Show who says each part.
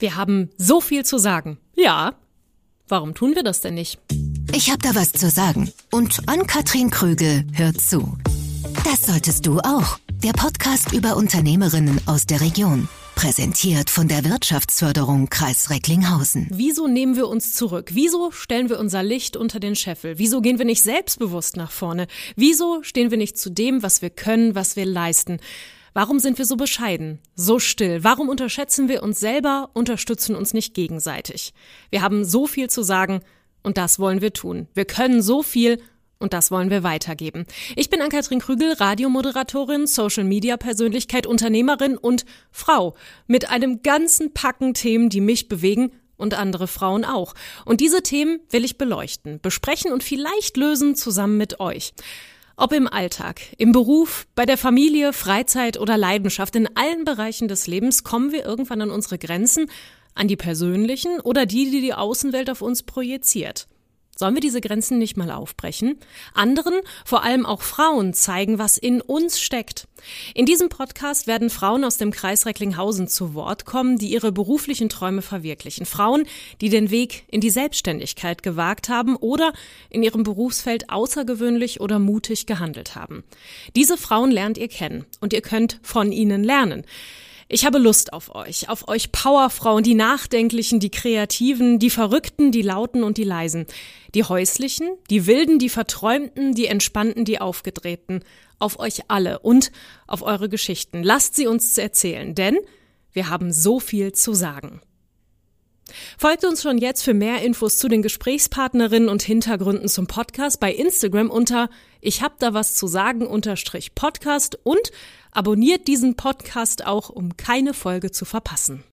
Speaker 1: Wir haben so viel zu sagen. Ja. Warum tun wir das denn nicht?
Speaker 2: Ich habe da was zu sagen. Und Ann-Kathrin Krügel hört zu. Das solltest du auch. Der Podcast über Unternehmerinnen aus der Region. Präsentiert von der Wirtschaftsförderung Kreis Recklinghausen.
Speaker 1: Wieso nehmen wir uns zurück? Wieso stellen wir unser Licht unter den Scheffel? Wieso gehen wir nicht selbstbewusst nach vorne? Wieso stehen wir nicht zu dem, was wir können, was wir leisten? Warum sind wir so bescheiden, so still? Warum unterschätzen wir uns selber, unterstützen uns nicht gegenseitig? Wir haben so viel zu sagen und das wollen wir tun. Wir können so viel und das wollen wir weitergeben. Ich bin Ann-Kathrin Krügel, Radiomoderatorin, Social-Media-Persönlichkeit, Unternehmerin und Frau mit einem ganzen Packen Themen, die mich bewegen und andere Frauen auch. Und diese Themen will ich beleuchten, besprechen und vielleicht lösen zusammen mit euch. Ob im Alltag, im Beruf, bei der Familie, Freizeit oder Leidenschaft, in allen Bereichen des Lebens kommen wir irgendwann an unsere Grenzen, an die persönlichen oder die, die die Außenwelt auf uns projiziert. Sollen wir diese Grenzen nicht mal aufbrechen? Anderen, vor allem auch Frauen, zeigen, was in uns steckt. In diesem Podcast werden Frauen aus dem Kreis Recklinghausen zu Wort kommen, die ihre beruflichen Träume verwirklichen. Frauen, die den Weg in die Selbstständigkeit gewagt haben oder in ihrem Berufsfeld außergewöhnlich oder mutig gehandelt haben. Diese Frauen lernt ihr kennen und ihr könnt von ihnen lernen. Ich habe Lust auf euch, auf euch Powerfrauen, die Nachdenklichen, die Kreativen, die Verrückten, die Lauten und die Leisen, die Häuslichen, die Wilden, die Verträumten, die Entspannten, die Aufgedrehten, auf euch alle und auf eure Geschichten. Lasst sie uns erzählen, denn wir haben so viel zu sagen. Folgt uns schon jetzt für mehr Infos zu den Gesprächspartnerinnen und Hintergründen zum Podcast bei Instagram unter Ich hab da was zu sagen unterstrich Podcast und abonniert diesen Podcast auch, um keine Folge zu verpassen.